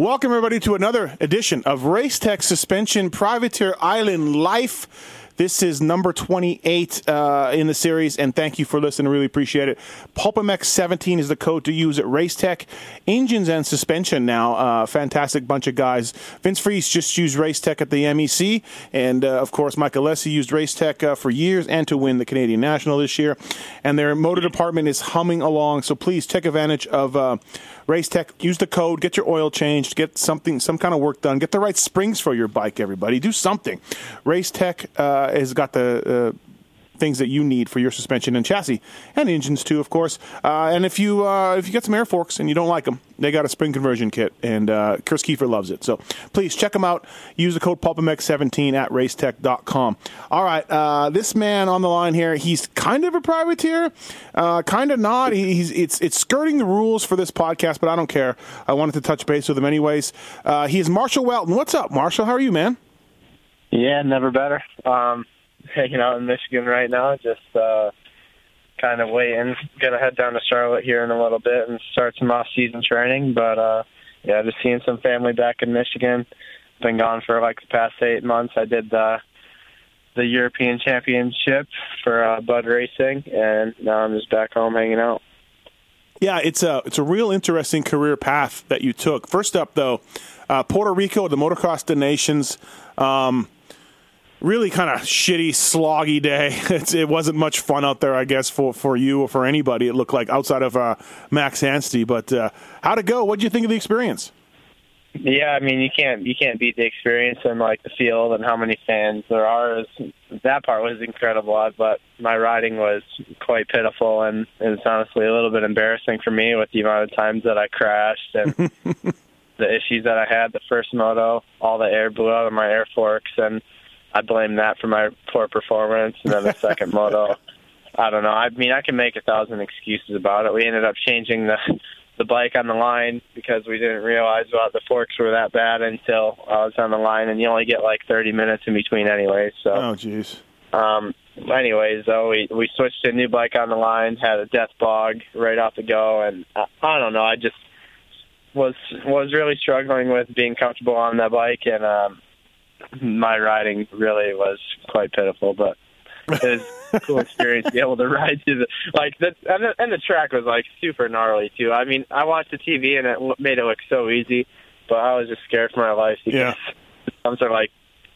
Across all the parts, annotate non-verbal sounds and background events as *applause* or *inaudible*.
Welcome, everybody, to another edition of Race Tech Suspension Privateer Island Life. This is number 28 uh, in the series, and thank you for listening. Really appreciate it. PulpMX 17 is the code to use at Racetech. Engines and suspension now. Uh, fantastic bunch of guys. Vince Friese just used Racetech at the MEC, and uh, of course, Mike Alessi used Racetech uh, for years and to win the Canadian National this year. And their motor department is humming along, so please take advantage of uh, Racetech. Use the code, get your oil changed, get something, some kind of work done, get the right springs for your bike, everybody. Do something. Race Racetech uh, has got the uh, things that you need for your suspension and chassis and engines too, of course. Uh, and if you uh, if you get some air forks and you don't like them, they got a spring conversion kit, and uh, Chris Kiefer loves it. So please check them out. Use the code PulpMX17 at racetech.com. All right, uh, this man on the line here, he's kind of a privateer, uh, kind of not. He's it's it's skirting the rules for this podcast, but I don't care. I wanted to touch base with him anyways. Uh, he is Marshall Weltin. What's up, Marshall? How are you, man? Yeah, never better. Um, *laughs* hanging out in Michigan right now, just uh, kind of waiting. Gonna head down to Charlotte here in a little bit and start some off-season training. But uh, yeah, just seeing some family back in Michigan. Been gone for like the past eight months. I did the the European Championship for uh, Bud Racing, and now I'm just back home hanging out. Yeah, it's a it's a real interesting career path that you took. First up, though, uh, Puerto Rico, the Motocross the Nations. Um, really kind of shitty, sloggy day. *laughs* It's, it wasn't much fun out there, I guess, for, for you or for anybody. It looked like outside of uh, Max Anstey. But uh, how'd it go? What did you think of the experience? Yeah, I mean, you can't you can't beat the experience and like the field and how many fans there are. That part was incredible, but my riding was quite pitiful, and it's honestly a little bit embarrassing for me with the amount of times that I crashed and *laughs* the issues that I had. The first moto, all the air blew out of my air forks, and I blame that for my poor performance. And then the second moto, I don't know. I mean, I can make a thousand excuses about it. We ended up changing the the bike on the line because we didn't realize about the forks were that bad until I was on the line, and you only get like 30 minutes in between anyway. So, oh jeez. Um, anyways, though, we we switched to a new bike on the line, had a death bog right off the go, and I, I don't know. I just was was really struggling with being comfortable on that bike, and um, my riding really was quite pitiful, but it was a cool *laughs* experience to be able to ride through the like the and, the and the track was like super gnarly too. I mean, I watched the TV and it made it look so easy, but I was just scared for my life because Yeah. some sort of like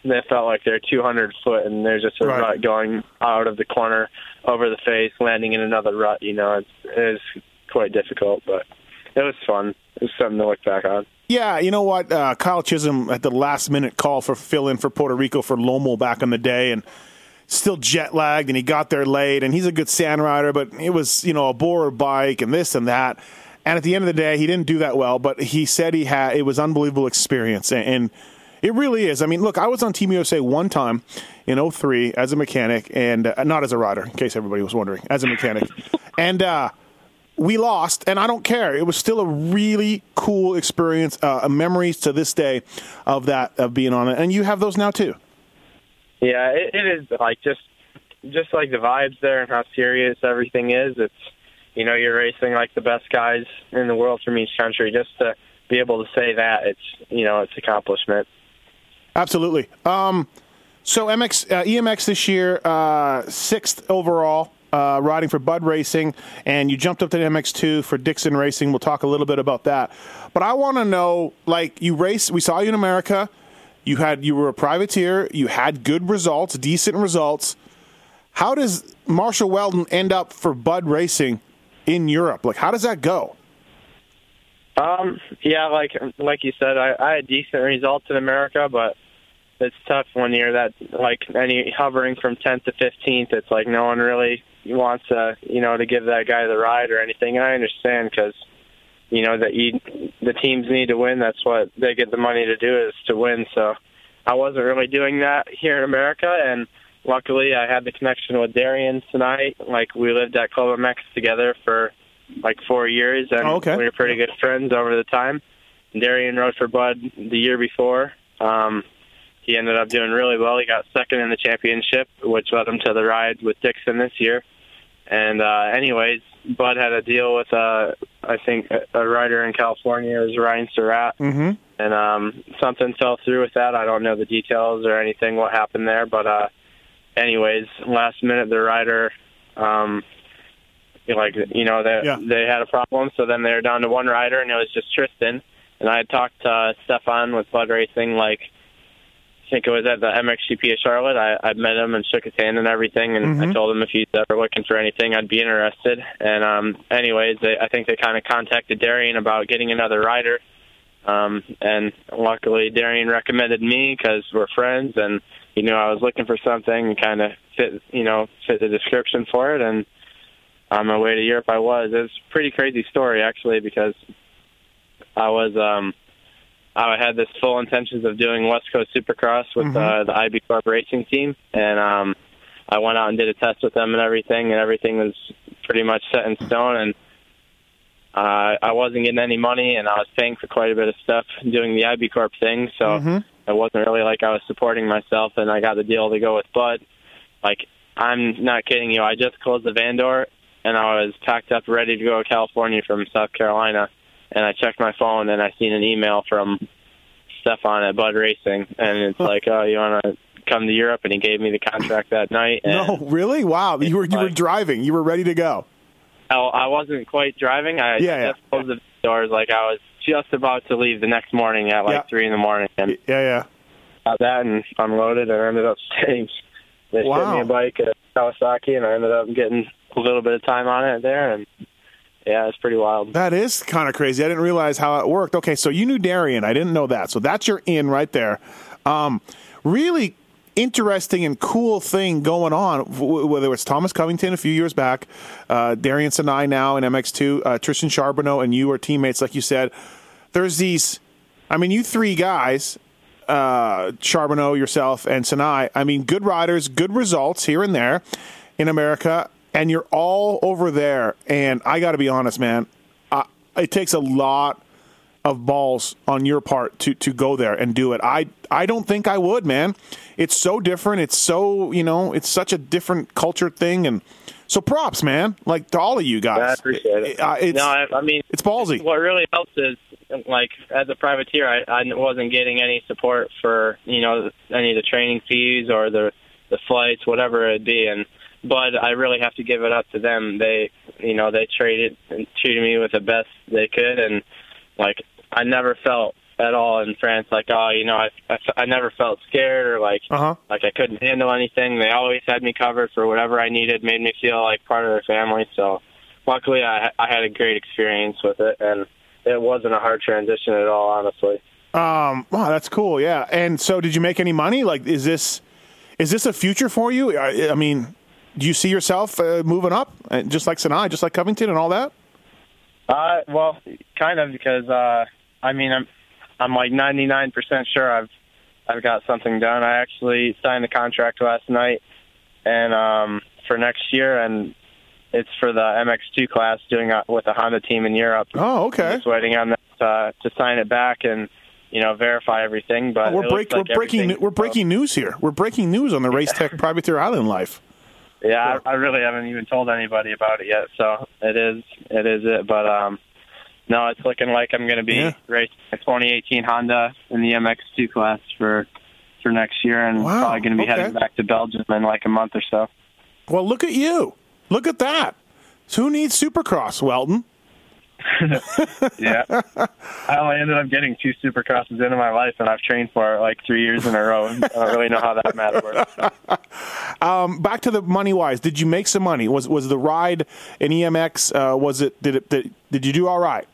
they felt like they're 200 foot and there's just a Right. rut going out of the corner over the face, landing in another rut. You know, it's, it was quite difficult, but it was fun. It was something to look back on. Yeah, you know what? Uh, Kyle Chisholm at the last minute call for fill in for Puerto Rico for Lommel back in the day, and still jet lagged, and he got there late, and he's a good sand rider, but it was you know a bore bike and this and that. And at the end of the day, he didn't do that well, but he said he had it was unbelievable experience, and, and it really is. I mean, look, I was on Team USA one time in 03 as a mechanic, and uh, not as a rider, in case everybody was wondering, as a mechanic, and. uh we lost, and I don't care. It was still a really cool experience, uh, memories to this day of that of being on it, and you have those now too. Yeah, it, it is like just just like the vibes there and how serious everything is. It's you know you're racing like the best guys in the world from each country. Just to be able to say that it's you know it's accomplishment. Absolutely. Um, so MX uh, EMX this year, uh, sixth overall. Uh, riding for Bud Racing, and you jumped up to the MX2 for Dixon Racing. We'll talk a little bit about that. But I want to know, like, you race. We saw you in America. You had you were a privateer. You had good results, decent results. How does Marshall Weltin end up for Bud Racing in Europe? Like, how does that go? Um, yeah, like like you said, I, I had decent results in America, but it's tough one year that like any hovering from 10th to 15th. It's like no one really wants to you know to give that guy the ride or anything. And I understand because you know that you the teams need to win. That's what they get the money to do is to win. So I wasn't really doing that here in America, and luckily I had the connection with Darian Sinai. Like we lived at Club MX together for like four years, and Oh, okay. we were pretty good friends over the time. Darian rode for Bud the year before. Um, he ended up doing really well. He got second in the championship, which led him to the ride with Dixon this year. And uh, anyways, Bud had a deal with uh, I think a, rider in California. It was Ryan Surratt, Mm-hmm. and um, something fell through with that. I don't know the details or anything what happened there, but uh, anyways, last minute the rider, um, like you know, they Yeah. they had a problem, so then they were down to one rider, and it was just Tristan. And I had talked to uh, Stefan with Bud Racing, like I think it was at the MXGP of Charlotte. I, I met him and shook his hand and everything, and I told him if he's ever looking for anything, I'd be interested. And um, anyways, they, I think they kind of contacted Darian about getting another rider. Um, and luckily, Darian recommended me because we're friends, and he knew I was looking for something and kind of fit, you know, fit the description for it. And on my way to Europe, I was. It was a pretty crazy story actually because I was um, I had this full intentions of doing West Coast Supercross with uh, the IB Corp racing team, and um, I went out and did a test with them and everything, and everything was pretty much set in stone. And uh, I wasn't getting any money, and I was paying for quite a bit of stuff doing the IB Corp thing, so it wasn't really like I was supporting myself. And I got the deal to go with Bud. Like I'm not kidding you, I just closed the van door, and I was packed up, ready to go to California from South Carolina and I checked my phone and I seen an email from Stefan at Bud Racing, and it's like, oh, you want to come to Europe? And he gave me the contract that night. And No, really? Wow. You were you were driving. You were ready to go. I, I wasn't quite driving. I Yeah, just closed the doors. Like I was just about to leave the next morning at like Yeah. three in the morning, and Yeah, yeah. got that and unloaded, and I ended up *laughs* staying. They Wow. me a bike at Kawasaki, and I ended up getting a little bit of time on it there, and yeah, it's pretty wild. That is kind of crazy. I didn't realize how it worked. Okay, so you knew Darian. I didn't know that. So that's your in right there. Um, really interesting and cool thing going on. Whether it's Thomas Covington a few years back, uh, Darian Sinai now in MX2, uh, Tristan Charbonneau, and you are teammates, like you said. There's these. I mean, you three guys, uh, Charbonneau, yourself, and Sinai. I mean, good riders, good results here and there in America, and you're all over there. And I got to be honest, man, I, it takes a lot of balls on your part to to go there and do it. I I don't think I would, man. It's so different. It's so you know, it's such a different culture thing, and so props, man. Like to all of you guys. I appreciate it. Uh, it's no, I, I mean, it's ballsy. What really helps is, like, as a privateer, I, I wasn't getting any support for, you know, any of the training fees or the the flights, whatever it would be. And but I really have to give it up to them. They, you know, they traded and treated me with the best they could, and like, I never felt at all in France like, oh, you know, I I, I never felt scared or like Uh huh. like I couldn't handle anything. They always had me covered for whatever I needed, made me feel like part of their family. So luckily, I I had a great experience with it, and it wasn't a hard transition at all, honestly. Um, wow, that's cool. Yeah. And so, did you make any money? Like, is this is this a future for you? I, I mean, do you see yourself uh, moving up, uh, just like Sinai, just like Covington, and all that? Uh, well, kind of because uh, I mean, I'm I'm like 99% sure I've I've got something done. I actually signed the contract last night, and um, for next year, and it's for the MX2 class, doing it with the Honda team in Europe. Oh, okay. i Just waiting on that uh, to sign it back and you know verify everything. But we're break, like we're breaking we're breaking news here. We're breaking news on the Race Tech Privateer Island life. Yeah, I, I really haven't even told anybody about it yet. So it is it is it. But um, no, it's looking like I'm going to be Yeah. racing a 2018 Honda in the MX2 class for for next year, and Wow, probably going to be okay. heading back to Belgium in like a month or so. Well, look at you. Look at that. So who needs Supercross, Weltin? *laughs* Yeah, I only ended up getting two Supercrosses into my life, and I've trained for it like three years in a row. I don't really know how that math works. *laughs* Back to the money wise. Did you make some money? Was was the ride in EMX? Uh, was it? Did it? Did, did you do all right?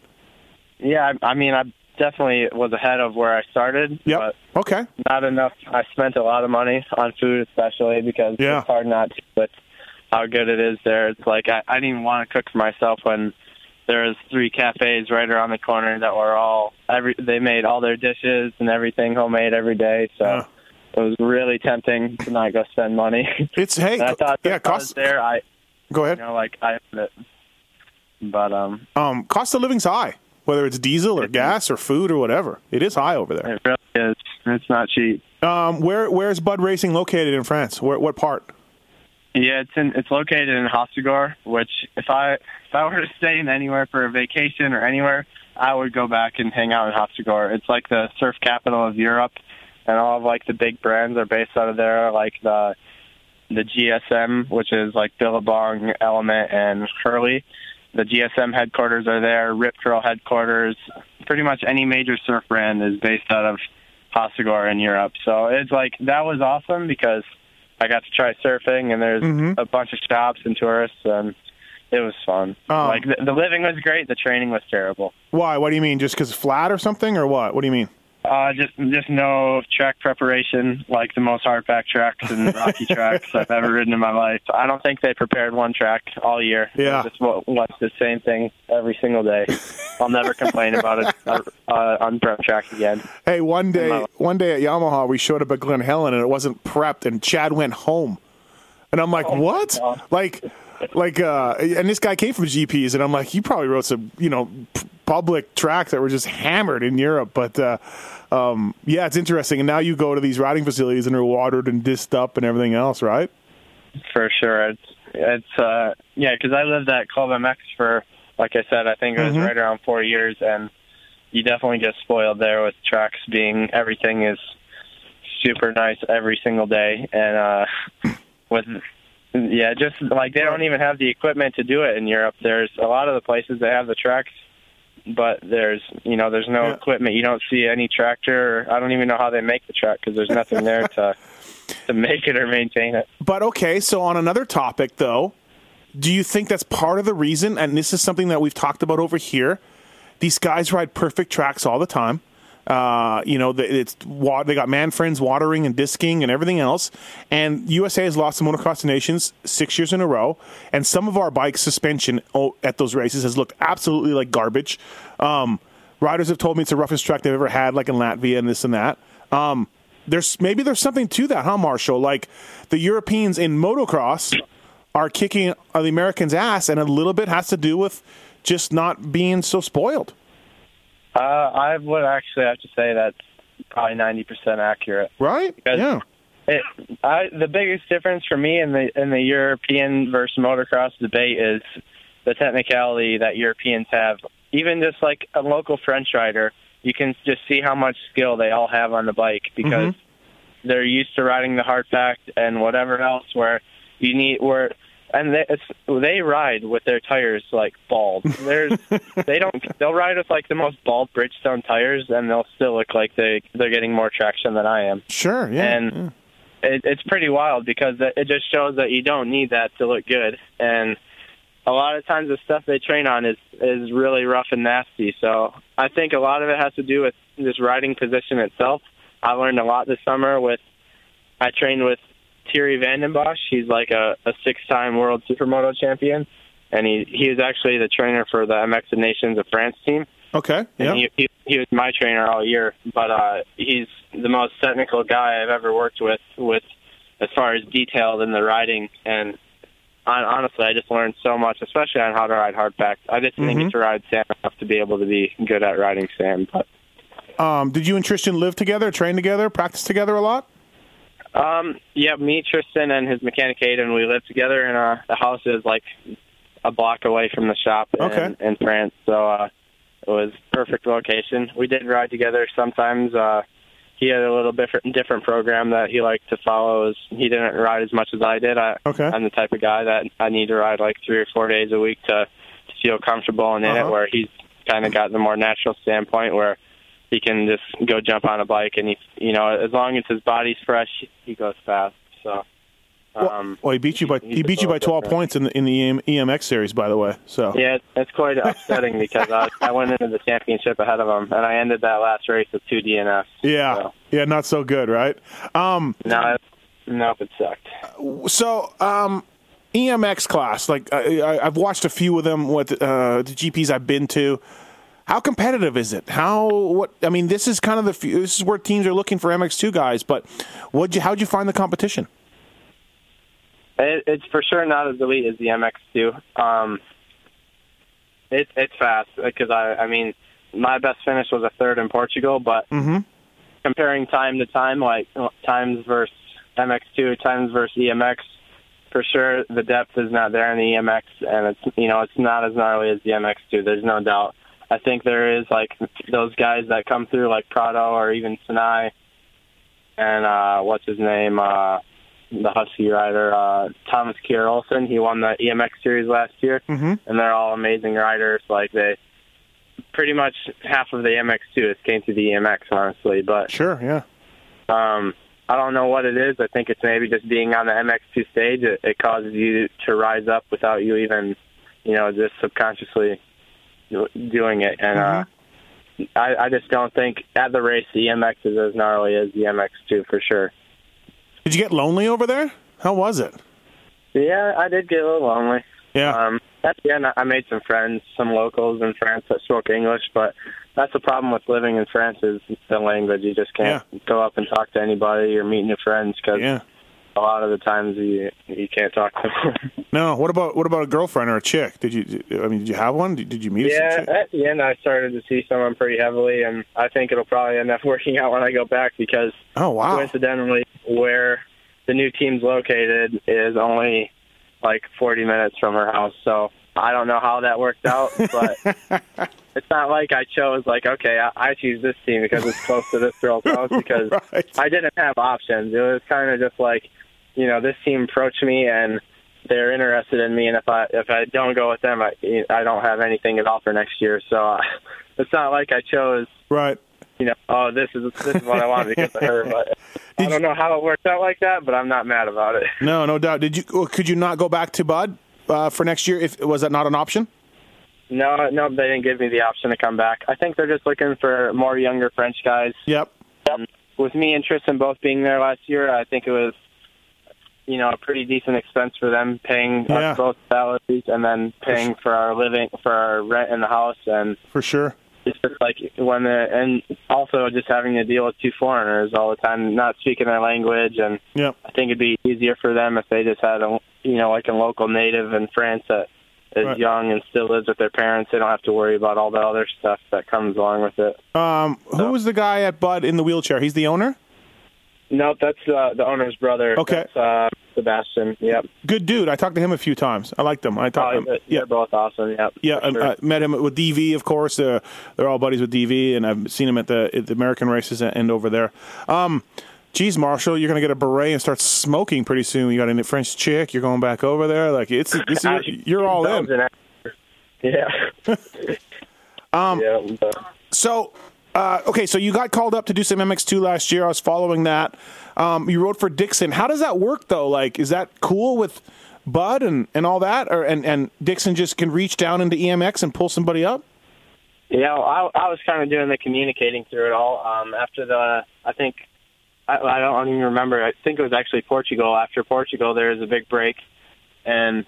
Yeah, I, I mean, I definitely was ahead of where I started. Yep. But Okay. not enough. I spent a lot of money on food, especially because Yeah. it's hard not to. But how good it is there, it's like I, I didn't even want to cook for myself when there was three cafes right around the corner that were all every. They made all their dishes and everything homemade every day. So Yeah. it was really tempting to not go spend money. It's hey. *laughs* and I thought yeah. if I was Cost. there, I Go you ahead. know like I. But um, Um, cost of living's high. Whether it's diesel or gas or food or whatever, it is high over there. it really is. It's not cheap. Um, where where's Bud Racing located in France? Where what part? Yeah, it's in it's located in Hossegor, which if I if I were to stay in anywhere for a vacation or anywhere, I would go back and hang out in Hossegor. It's like the surf capital of Europe, and all of like the big brands are based out of there, like the the GSM, which is like Billabong, Element, and Hurley. The GSM headquarters are there. Rip Curl headquarters. Pretty much any major surf brand is based out of Hossegor in Europe. So it's like that was awesome because I got to try surfing, and there's Mhm. a bunch of shops and tourists, and it was fun. Um, like the, the living was great, the training was terrible. Why? What do you mean? Just because flat or something, or what? What do you mean? Uh, just just no track preparation like the most hardback tracks and *laughs* rocky tracks I've ever ridden in my life. I don't think they prepared one track all year. Yeah. Just watch the same thing every single day. *laughs* I'll never complain about it uh, on prep track again. Hey, one day, one day at Yamaha, we showed up at Glen Helen and it wasn't prepped, and Chad went home, and I'm like, Oh, what? Like, like, uh, and this guy came from GPs, and I'm like, he probably wrote some, you know, p- public tracks that were just hammered in Europe, but. uh um, yeah, it's interesting. And now you go to these riding facilities and they're watered and disced up and everything else, right? For sure, it's it's uh yeah, because I lived at Club MX for like I said, I think it was Mhm. right around four years, and you definitely get spoiled there with tracks being everything is super nice every single day, and uh with yeah, just like they don't even have the equipment to do it in Europe. There's a lot of the places that have the tracks. But there's, you know, there's no Yeah. equipment. You don't see any tractor. I don't even know how they make the track because there's nothing there to *laughs* to make it or maintain it. But okay, so on another topic though, do you think that's part of the reason? And this is something that we've talked about over here. These guys ride perfect tracks all the time. Uh, you know, it's they got man friends watering and disking and everything else. And USA has lost the motocross nations six years in a row. And some of our bike suspension oh, at those races has looked absolutely like garbage. Um, riders have told me it's the roughest track they've ever had, like in Latvia and this and that. Um, there's maybe there's something to that, huh, Marshall? Like the Europeans in motocross are kicking the Americans' ass, and a little bit has to do with just not being so spoiled. Uh, I would actually have to say that's probably ninety percent accurate. Right? Because- yeah. It, I, the biggest difference for me in the in the European versus motocross debate is the technicality that Europeans have. Even just like a local French rider, you can just see how much skill they all have on the bike because they're used to riding the hardback and whatever else. Where you need where and they, it's, they ride with their tires like bald. There's *laughs* they don't they'll ride with like the most bald Bridgestone tires and they'll still look like they they're getting more traction than I am Sure. Yeah. and yeah. it, it's pretty wild because it it just shows that you don't need that to look good. And a lot of times the stuff they train on is is really rough and nasty. So I think a lot of it has to do with this riding position itself. I learned a lot this summer with I trained with Thierry Vandenbosch. He's like a, a six-time world supermoto champion, and he he is actually the trainer for the MX Nations of France team Okay. and Yeah. he, he he was my trainer all year. But uh, he's the most technical guy I've ever worked with, with as far as detailed in the riding. And I, honestly, I just learned so much, especially on how to ride hardback. I just didn't Mhm. get to ride sand enough to be able to be good at riding sand. But Um, did you and Tristan live together, train together, practice together a lot? Um, yeah, me, Tristan, and his mechanic Aiden, we lived together in a the house is like a block away from the shop in, Okay. in France. So uh, it was perfect location. We did ride together sometimes. Uh, he had a little different different program that he liked to follow. He didn't ride as much as I did. I, Okay. I'm the type of guy that I need to ride like three or four days a week to, to feel comfortable and in Uh-huh. it. Where he's kind of got the more natural standpoint where he can just go jump on a bike and he, you know, as long as his body's fresh, he goes fast. So. Um, Well, he beat you by he beat you by twelve different. points in the in the EM, EMX series, by the way. So Yeah, it's- quite upsetting because I, I went into the championship ahead of him, and I ended that last race with two DNFs. yeah, So, yeah, not so good, right? Um, no, it- nope, it sucked. so um, EMX class, like I, I, I've watched a few of them. with uh, the GPs I've been to. How competitive is it? How what? I mean, this is kind of the this is where teams are looking for MX2 guys. But what you how'd you find the competition? It, it's for sure not as elite as the MX2. Um, it, it's fast because I, I mean, my best finish was a third in Portugal, but Mm-hmm. comparing time to time, like times versus MX2, times versus EMX, for sure the depth is not there in the EMX, and it's you know it's not as gnarly as the MX2. There's no doubt. I think there is like those guys that come through like Prado or even Sinai and uh what's his name uh the Husky rider uh Thomas Kjer Olsen. He won the EMX series last year, mm-hmm. and they're all amazing riders. Like they pretty much half of the MX2 has came through the EMX, honestly. But Sure, yeah. um, I don't know what it is. I think it's maybe just being on the MX2 stage. It, it causes you to rise up without you even, you know, just subconsciously doing it. And uh, I, I just don't think at the race the MX is as gnarly as the MX2 for sure. Did you get lonely over there? How was it? Yeah, I did get a little lonely. Yeah. Um, at the end, I made some friends, some locals in France that spoke English, but that's the problem with living in France is the language. You just can't go up and talk to anybody or meet new friends because yeah. A lot of the times you you can't talk to them. *laughs* No. What about what about a girlfriend or a chick? Did you? I mean, did you have one? Did, did you meet? yeah, chick? at the end, I started to see someone pretty heavily, and I think it'll probably end up *laughs* working out when I go back because Oh wow. coincidentally, where the new team's located is only like 40 minutes from her house. So I don't know how that worked out, but *laughs* it's not like I chose like, okay, I, I choose this team because it's close to this girl's *laughs* house because Right. I didn't have options. It was kind of just like, you know, this team approached me and they're interested in me, and if I if I don't go with them, I I don't have anything at all for next year. So uh, *laughs* it's not like I chose Right. you know, oh, this is this is what I want because of her. But *laughs* I don't know how it worked out like that, but I'm not mad about it. No, no doubt. Did you? Could you not go back to Bud uh, for next year? If was that not an option? No, no, they didn't give me the option to come back. I think they're just looking for more younger French guys. Yep. Um, with me and Tristan both being there last year, I think it was, you know, a pretty decent expense for them paying Yeah. us both salaries and then paying for our living, for our rent in the house, and For sure. it's just like when the and also just having to deal with two foreigners all the time, not speaking their language, and Yep. I think it'd be easier for them if they just had a you know like a local native in France that is Right. young and still lives with their parents. They don't have to worry about all the other stuff that comes along with it. Um, who was the guy at Bud in the wheelchair? He's the owner. Nope, that's uh, the owner's brother. Okay. That's, uh, Sebastian. Yep. Good dude. I talked to him a few times. I liked him. I talked. Oh, to him. yeah, both awesome. Yep. Yeah, I, sure. I met him with DV, of course. Uh, they're all buddies with DV, and I've seen him at the at the American races and over there. Um, geez, Marshall, you're gonna get a beret and start smoking pretty soon. You got a French chick. You're going back over there. Like it's, it's you're, you're all in. Yeah. *laughs* *laughs* Um, yeah. So, uh, okay, so you got called up to do some MX2 last year. I was following that. Um, you wrote for Dixon. How does that work though? Like, is that cool with Bud and, and all that, or and and Dixon just can reach down into EMX and pull somebody up? Yeah, I, I was kind of doing the communicating through it all. Um, after the, I think, I, I don't even remember. I think it was actually Portugal. After Portugal, there was a big break, and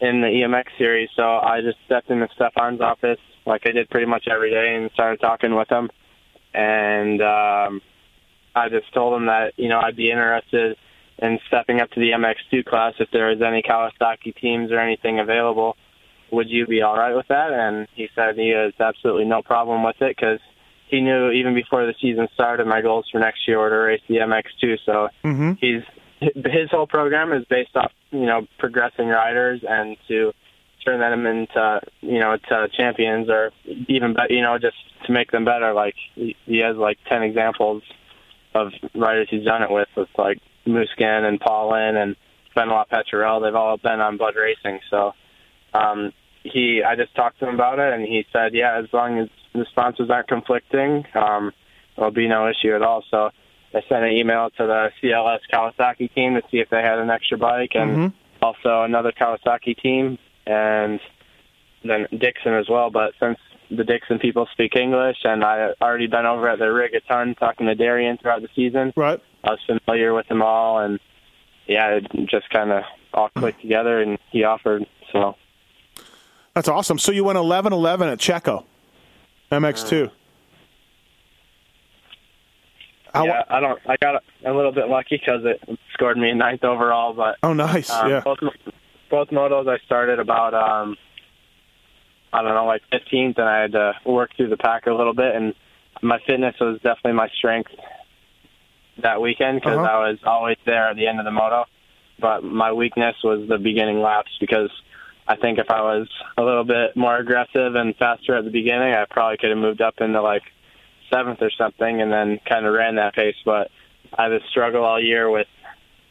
in the EMX series, so I just stepped into Stefan's office like I did pretty much every day and started talking with him, and um, I just told him that you know I'd be interested in stepping up to the MX2 class if there was any Kawasaki teams or anything available would you be all right with that? And he said he has absolutely no problem with it because he knew even before the season started my goals for next year were to race the MX2. So Mm-hmm. he's his whole program is based off you know progressing riders and to turn them into you know to champions or even be, you know just to make them better. Like he has like ten examples of riders he's done it with with like Musquin and Paulin and Benoit Paturel. They've all been on Bud Racing. So um, he, I just talked to him about it, and he said, yeah, as long as the sponsors aren't conflicting, um, there'll be no issue at all. So I sent an email to the CLS Kawasaki team to see if they had an extra bike, and Mhm. also another Kawasaki team, and then Dixon as well. But since the Dixon people speak English, and I already been over at their rig a ton talking to Darian throughout the season, Right. I was familiar with them all, and yeah, it just kind of all clicked together, and he offered. So That's awesome. So you went 11-11 at Checo, MX2. How, yeah, I don't. I got a little bit lucky because it scored me ninth overall, but Oh, nice. um, yeah. both both motos I started about um I don't know like 15th, and I had to work through the pack a little bit, and my fitness was definitely my strength that weekend because Uh-huh. I was always there at the end of the moto. But my weakness was the beginning laps because I think if I was a little bit more aggressive and faster at the beginning, I probably could have moved up into like seventh or something, and then kind of ran that pace. But I had a struggle all year with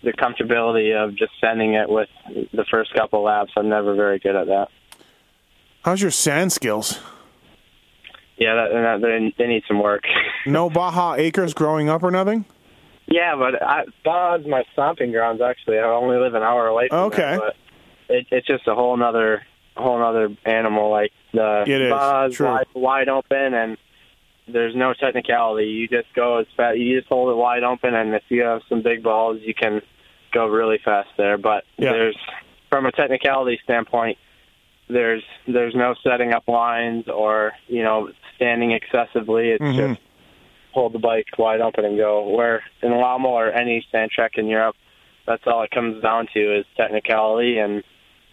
the comfortability of just sending it with the first couple laps. I'm never very good at that. How's your sand skills? Yeah, that, that, they, they need some work. *laughs* no Baja acres growing up or nothing? Yeah, but I, Baja's my stomping grounds. Actually, I only live an hour away from okay. But it, it's just a whole other whole other animal. Like the it is. True. wide, wide open, and there's no technicality. You just go as fast. You just hold it wide open, and if you have some big balls, you can go really fast there. But yeah. there's from a technicality standpoint, there's there's no setting up lines or you know standing excessively. It's mm-hmm. just hold the bike wide open and go. Where in Lommel or any sand track in Europe, that's all it comes down to is technicality and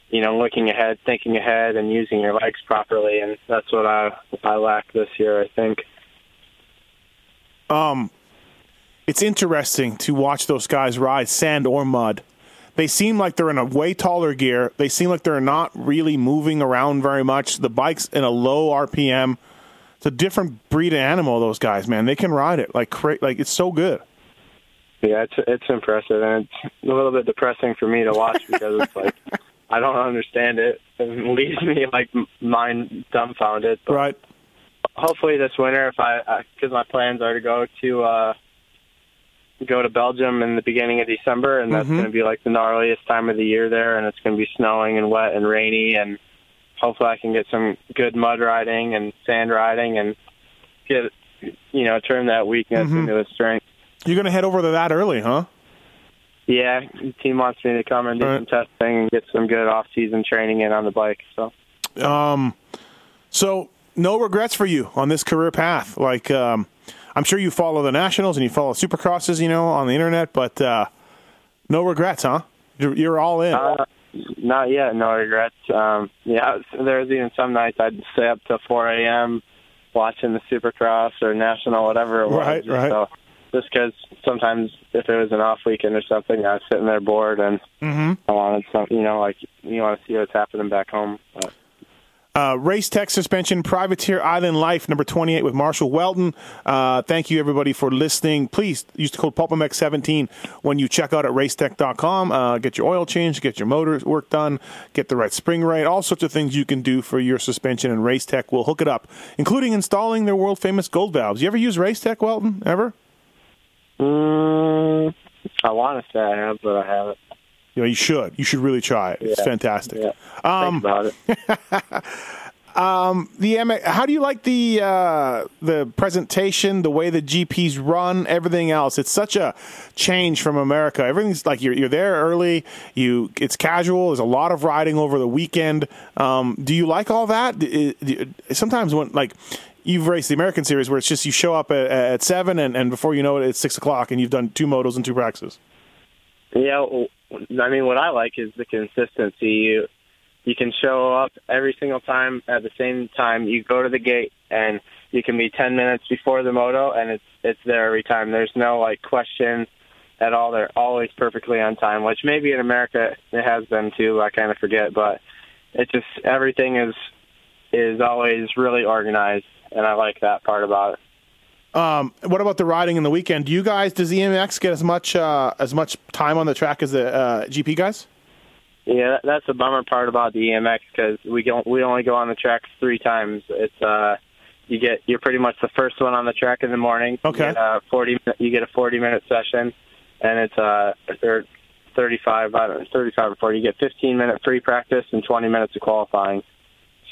you know looking ahead, thinking ahead, and using your legs properly. And that's what I I lack this year. I think. Um, it's interesting to watch those guys ride sand or mud. They seem like they're in a way taller gear. They seem like they're not really moving around very much. The bike's in a low RPM. It's a different breed of animal. Those guys, man, they can ride it like cra- like it's so good. Yeah, it's it's impressive, and it's a little bit depressing for me to watch because it's like *laughs* I don't understand it. *laughs* It leaves me like mind dumbfounded. But right. Hopefully this winter, if I because my plans are to go to uh go to Belgium in the beginning of December, and that's mm-hmm. going to be like the gnarliest time of the year there, and it's going to be snowing and wet and rainy, and hopefully I can get some good mud riding and sand riding and get you know turn that weakness mm-hmm. into a strength. You're going to head over to that early, huh? Yeah, the team wants me to come and do right. some testing and get some good off-season training in on the bike. So, um, so no regrets for you on this career path. Like, um, I'm sure you follow the nationals and you follow supercrosses, you know, on the internet, but uh, no regrets, huh? You're, you're all in. Uh, not yet, no regrets. Um, yeah, there's even some nights I'd stay up till 4 a.m. watching the supercross or national, whatever it was. Right, right. So, just because sometimes if it was an off weekend or something, I was sitting there bored and mm-hmm. I wanted some, you know, like you want to see what's happening back home. But. Uh, Race Tech Suspension, Privateer Island Life, number 28 with Marshall Weltin. Uh, thank you, everybody, for listening. Please use the code PulpMX17 when you check out at racetech.com. Uh, get your oil changed, get your motor work done, get the right spring rate, all sorts of things you can do for your suspension, and Race Tech will hook it up, including installing their world famous gold valves. You ever use Race Tech, Weltin? Ever? Mm, I want to say I have, but I haven't. You know, you should. You should really try it. It's yeah. fantastic. Yeah. Um, Think about it. *laughs* um, the M- how do you like the uh, the presentation, the way the GPs run, everything else? It's such a change from America. Everything's like you're you're there early. You it's casual. There's a lot of riding over the weekend. Um, do you like all that? Sometimes when like you've raced the American Series where it's just you show up at, at seven and, and before you know it, it's six o'clock and you've done two motos and two practices. Yeah, I mean, what I like is the consistency. You you can show up every single time at the same time. You go to the gate and you can be ten minutes before the moto, and it's it's there every time. There's no like question at all. They're always perfectly on time, which maybe in America it has been too. I kind of forget, but it just everything is is always really organized, and I like that part about it. Um, what about the riding in the weekend? Do you guys does EMX get as much uh, as much time on the track as the uh, GP guys? Yeah, that's the bummer part about the EMX because we don't we only go on the track three times. It's uh, you get you're pretty much the first one on the track in the morning. Okay. You get a forty you get a forty minute session, and it's uh thirty five I don't know thirty five or forty. You get fifteen minute free practice and twenty minutes of qualifying.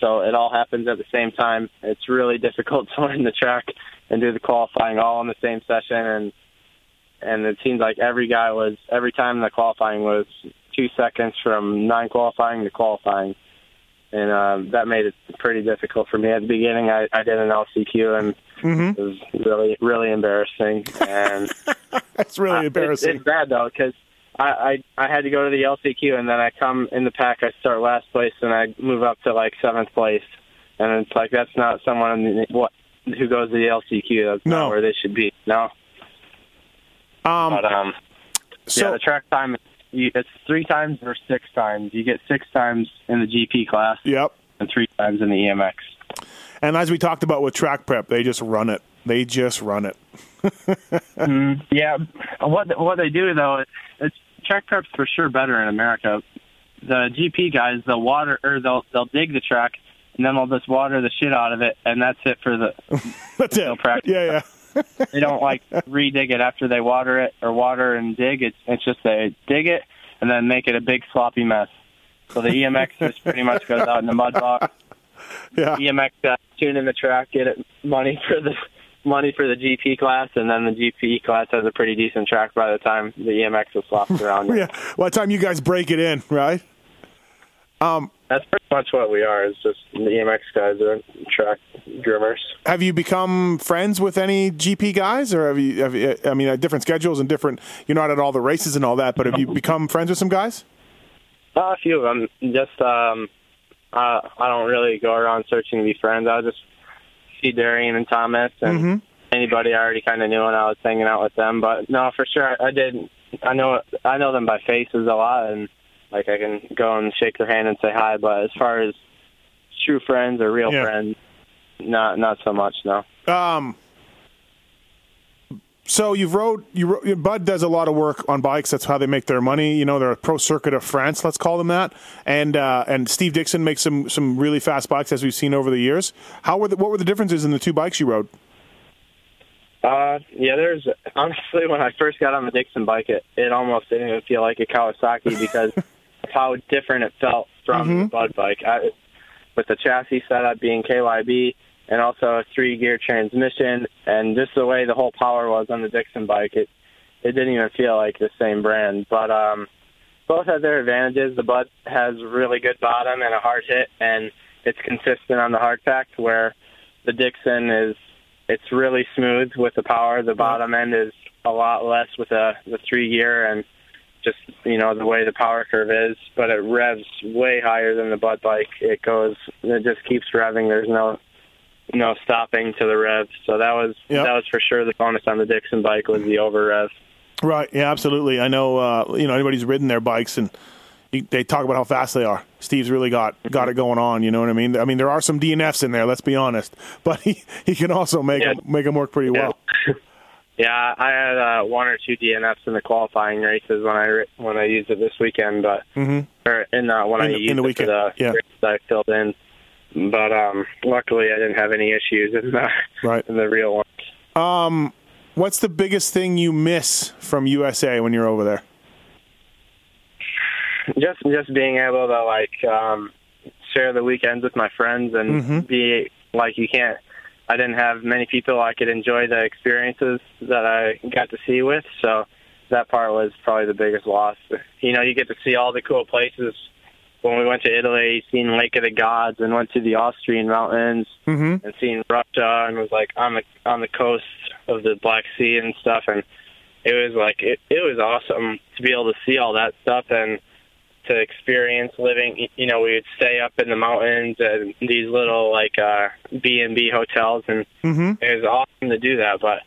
So it all happens at the same time. It's really *laughs* difficult to learn the track and do the qualifying all in the same session. And and it seems like every guy was every time the qualifying was two seconds from non qualifying to qualifying. And um, that made it pretty difficult for me. At the beginning i, I did an lcq and mm-hmm. it was really really embarrassing. And *laughs* that's really embarrassing it's, it's bad though because I, I I had to go to the LCQ and then I come in the pack. I start last place and I move up to like seventh place, and it's like that's not someone what who goes to the LCQ. That's no. not where they should be. No. Um, but um, so, yeah, the track time you, it's three times or six times. You get six times in the GP class Yep. and three times in the EMX. And as we talked about with track prep, they just run it. They just run it. *laughs* Yeah, what what they do though, it's, it's track prep's for sure better in America. The GP guys, they'll water or they'll they'll dig the track and then they'll just water the shit out of it, and that's it for the. *laughs* That's it. practice. Yeah, yeah. *laughs* They don't like redig it after they water it or water and dig. It's it's just they dig it and then make it a big sloppy mess. So the EMX *laughs* just pretty much goes out in the mud box. Yeah. EMX uh, tune in the track, get it money for the money for the GP class, and then the GP class has a pretty decent track by the time the EMX is swapped *laughs* around. Yeah. By the time you guys break it in, right? That's pretty much what we are. It's just the EMX guys are track groomers. Have you become friends with any GP guys, or have you? Have you I mean, uh, different schedules and different. You're not at all the races and all that, but have you become friends with some guys? Uh, a few of them. Just um, uh, I don't really go around searching to be friends. I just see Darian and Thomas and Mhm. anybody I already kind of knew when I was hanging out with them. But no, for sure, I, I did. I know I know them by faces a lot, and like I can go and shake their hand and say hi. But as far as true friends or real Yeah. friends, not not so much. No. Um. So you've rode. You Bud does a lot of work on bikes. That's how they make their money. You know, they're a pro circuit of France. Let's call them that. And uh, and Steve Dixon makes some some really fast bikes as we've seen over the years. How were the, what were the differences in the two bikes you rode? Uh, yeah, there's honestly when I first got on the Dixon bike, it it almost didn't even feel like a Kawasaki *laughs* because of how different it felt from the Bud bike. I, with the chassis setup being KYB and also a three gear transmission and just the way the whole power was on the Dixon bike, it it didn't even feel like the same brand. But um, both have their advantages. The Bud has really good bottom and a hard hit, and it's consistent on the hard pack where the Dixon is it's really smooth with the power. The bottom end is a lot less with the the three gear and just you know the way the power curve is, but it revs way higher than the Bud bike. It goes, it just keeps revving. There's no no stopping to the rev. So that was Yep. that was for sure the bonus on the Dixon bike was the over rev. Right. Yeah. Absolutely. I know. Uh, you know, anybody who's ridden their bikes and they talk about how fast they are. Steve's really got got it going on. You know what I mean? I mean, there are some DNFs in there. Let's be honest, *laughs* but he, he can also make Yeah. 'em- make them work pretty well. *laughs* Yeah, I had uh, one or two DNFs in the qualifying races when I when I used it this weekend, but Mhm. or in uh, when In I the- used in the it weekend, for the yeah. races I filled in. But um, luckily, I didn't have any issues in the Right. in the real one. Um, what's the biggest thing you miss from USA when you're over there? just just being able to like um share the weekends with my friends and Mhm. be like you can't I didn't have many people I could enjoy the experiences that I got to see with so that part was probably the biggest loss you know you get to see all the cool places when we went to Italy seen Lake of the Gods and went to the Austrian mountains Mm-hmm. and seen Russia and was like on the on the coast of the Black Sea and stuff and it was like it, it was awesome to be able to see all that stuff and to experience living you know we would stay up in the mountains and these little like uh B and B hotels and Mm-hmm. it was awesome to do that but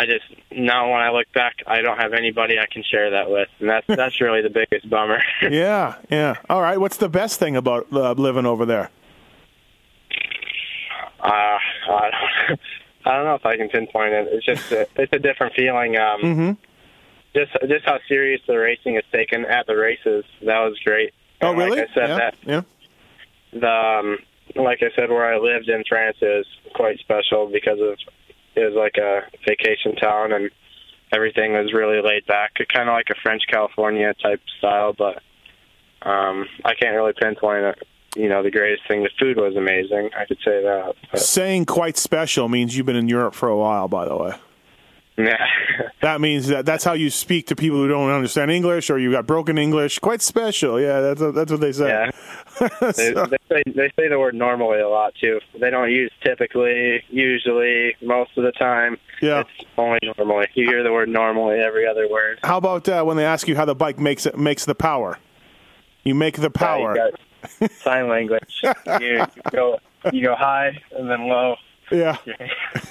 I just now when I look back I don't have anybody I can share that with and that's that's *laughs* really the biggest bummer *laughs* Yeah. Yeah. All right. What's the best thing about uh, living over there? uh I don't, *laughs* I don't know if I can pinpoint it it's just a, it's a different feeling um Mm-hmm. just just how serious the racing is taken at the races. That was great. Oh, And really? Like I said, yeah. that yeah. the um, like I said, where I lived in France is quite special because of it was like a vacation town and everything was really laid back, kind of like a French California type style. But um, I can't really pinpoint it. You know, the greatest thing. The food was amazing. I could say that. But, Saying quite special means you've been in Europe for a while. By the way. Yeah. *laughs* That means that that's how you speak to people who don't understand English, or you got broken English. Quite special, yeah. That's that's what they say. Yeah. *laughs* They, So- they say they say the word normally a lot too. They don't use typically, usually, most of the time. Yeah. It's only normally. You hear the word normally every other word. how about uh, when they ask you how the bike makes it makes the power? You make the power. Yeah, sign language. you, *laughs* you go you go high and then low. Yeah. *laughs* *laughs*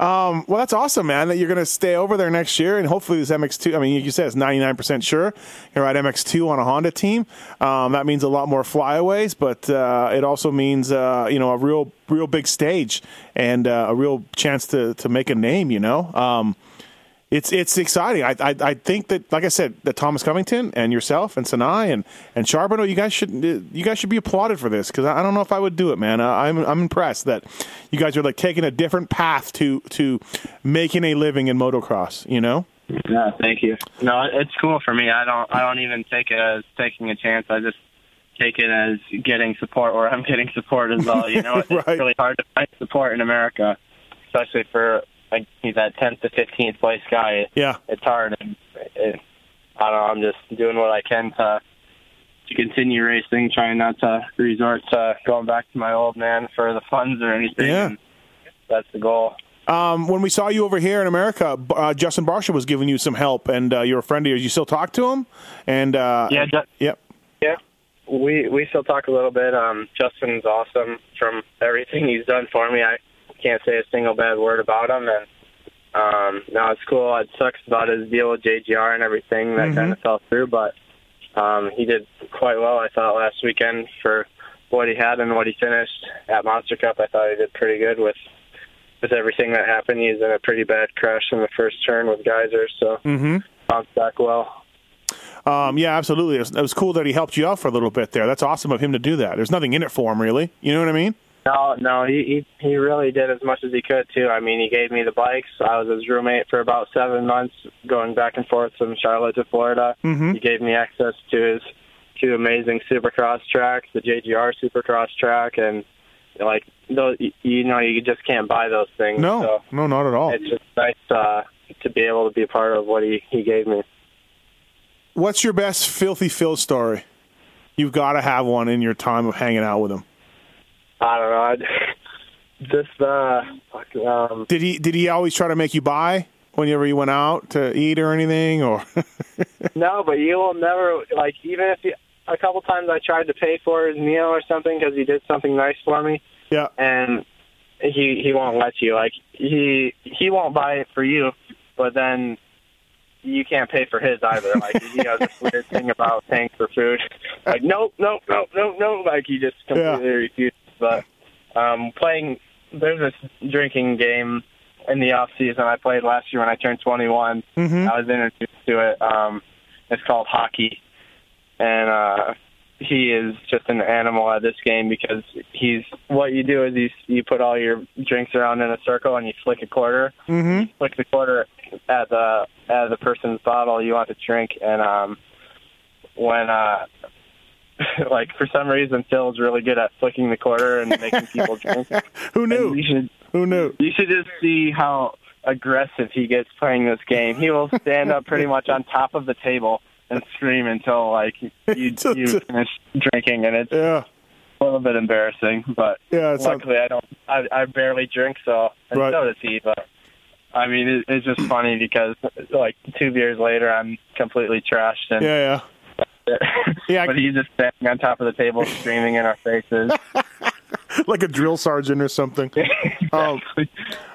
um, well, that's awesome, man. That you're going to stay over there next year, and hopefully this MX2. I mean, you said it's 99 percent sure you're at MX2 on a Honda team. Um, that means a lot more flyaways, but uh, it also means uh, you know a real, real big stage and uh, a real chance to to make a name. You know. Um, it's it's exciting. I, I, I think that, like I said, that Thomas Covington and yourself and Sinai and and Charbonneau, you guys should you guys should be applauded for this because I, I, don't know if I would do it, man. I, I'm I'm impressed that you guys are like taking a different path to to making a living in motocross. You know. Yeah, thank you. No, it's cool for me. I don't I don't even take it as taking a chance. I just take it as getting support where I'm getting support as well. You know, *laughs* it's right. really hard to find support in America, especially for like he's that 10th to 15th place guy. Yeah, it's hard. And it, I don't know. I'm just doing what I can to to continue racing, trying not to resort to going back to my old man for the funds or anything. Yeah, that's the goal. Um, when we saw you over here in America, uh, Justin Barcia was giving you some help, and uh, you're a friend of yours. You still talk to him? And uh, yeah, ju- yep, yeah. We we still talk a little bit. Um, Justin's awesome from everything he's done for me. I can't say a single bad word about him. And um, now it's cool. It sucks about his deal with JGR and everything that mm-hmm. kind of fell through, but um, he did quite well. I thought last weekend for what he had and what he finished at Monster Cup. I thought he did pretty good with with everything that happened. He's in a pretty bad crash in the first turn with Gajser, so mm-hmm. bounced back well. Um, yeah, absolutely. It was, it was, cool that he helped you out for a little bit there. That's awesome of him to do that. There's nothing in it for him, really. You know what I mean? No, no, he, he he really did as much as he could too. I mean, he gave me the bikes. I was his roommate for about seven months, going back and forth from Charlotte to Florida. Mm-hmm. He gave me access to his two amazing Supercross tracks, the JGR Supercross track, and like those. You know, you just can't buy those things. No, so no, not at all. It's just nice uh, to be able to be a part of what he he gave me. What's your best filthy Phil story? You've got to have one in your time of hanging out with him. I don't know. I just uh, um, did he did he always try to make you buy whenever you went out to eat or anything or? *laughs* no, but you will never like even if he, a couple times I tried to pay for his meal or something because he did something nice for me. Yeah, and he he won't let you. Like he he won't buy it for you, but then you can't pay for his either. Like he *laughs* has this weird thing about paying for food. Like nope, nope, nope, nope, nope. Like he just completely yeah. refuses but um, playing there's this drinking game in the off season I played last year when I turned 21. Mm-hmm. I was introduced to it. Um, it's called hockey, and uh, he is just an animal at this game because he's what you do is you you put all your drinks around in a circle and you flick a quarter. Mm-hmm. You flick the quarter at the at the person's bottle you want to drink, and um, when uh, *laughs* like for some reason Phil's really good at flicking the quarter and making people *laughs* drink. Who knew? you should Who knew? You should just see how aggressive he gets playing this game. He will stand up pretty much on top of the table and scream until like you *laughs* you finish drinking, and it's yeah. a little bit embarrassing. But yeah, luckily I don't. I, I barely drink, so and right. so does he. But I mean, it, it's just funny because like two beers later, I'm completely trashed. And yeah, yeah. *laughs* yeah, but he's just standing on top of the table, screaming in our faces, *laughs* like a drill sergeant or something. *laughs* um,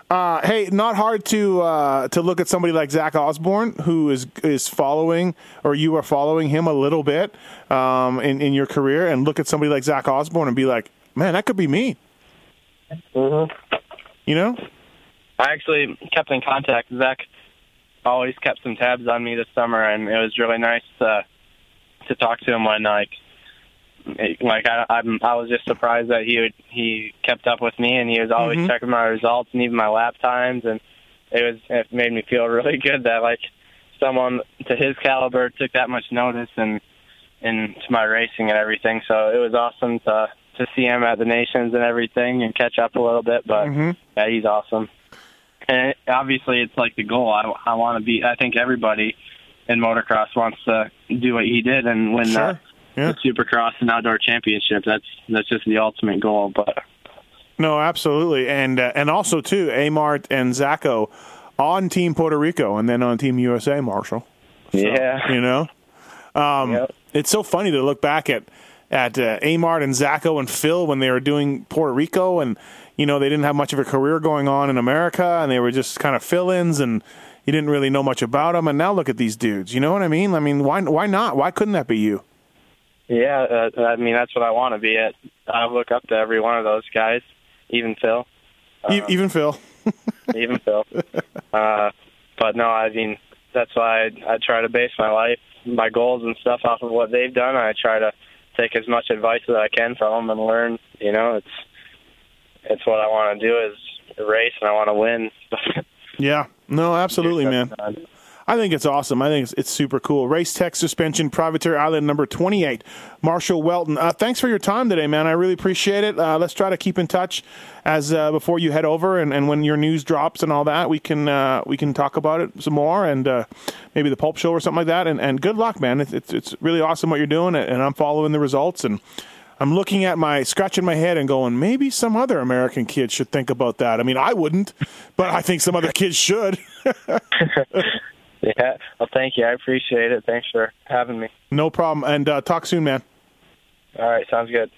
uh, hey, not hard to uh, to look at somebody like Zach Osborne, who is is following, or you are following him a little bit um, in in your career, and look at somebody like Zach Osborne and be like, man, that could be me. Mm-hmm. You know, I actually kept in contact. Zach always kept some tabs on me this summer, and it was really nice to to talk to him when like like I I'm I was just surprised that he would he kept up with me and he was always Mhm. checking my results and even my lap times and it was it made me feel *laughs* really good that like someone to his caliber took that much notice and and to my racing and everything so it was awesome to to see him at the nations and everything and catch up a little bit but Mhm. yeah he's awesome and obviously it's like the goal I I want to be I think everybody in motocross wants to do what he did and win Sure. the, Yeah. the Supercross and outdoor championship. That's that's just the ultimate goal. But No, absolutely, and uh, and also too, Amart and Zacho on Team Puerto Rico, and then on Team USA, Marshall. So, Yeah. you know, um, Yep. it's so funny to look back at at uh, Amart and Zacho and Phil when they were doing Puerto Rico, and you know they didn't have much of a career going on in America, and they were just kind of fill-ins, and you didn't really know much about them. And now look at these dudes. You know what I mean? I mean, why why not? Why couldn't that be you? Yeah, uh, I mean that's what I want to be. At I look up to every one of those guys, even Phil. Um, even Phil. *laughs* even Phil. Uh, but no, I mean that's why I, I try to base my life, my goals and stuff off of what they've done. I try to take as much advice as I can from them and learn. You know, it's it's what I want to do is race and I want to win. *laughs* yeah, no, absolutely, man. I think it's awesome. I think it's, it's super cool. Race Tech Suspension, Privateer Island number 28. Marshall Weltin. uh, thanks for your time today, man. I really appreciate it. Uh, let's try to keep in touch as uh, before you head over and, and when your news drops and all that, we can uh, we can talk about it some more and uh, maybe the Pulp Show or something like that. And, and good luck, man. It's, it's, it's really awesome what you're doing, and I'm following the results and. I'm looking at my scratching my head and going, maybe some other American kids should think about that. I mean, I wouldn't, but I think some other kids should. *laughs* Yeah. Well, thank you. I appreciate it. Thanks for having me. No problem. And uh, talk soon, man. All right. Sounds good.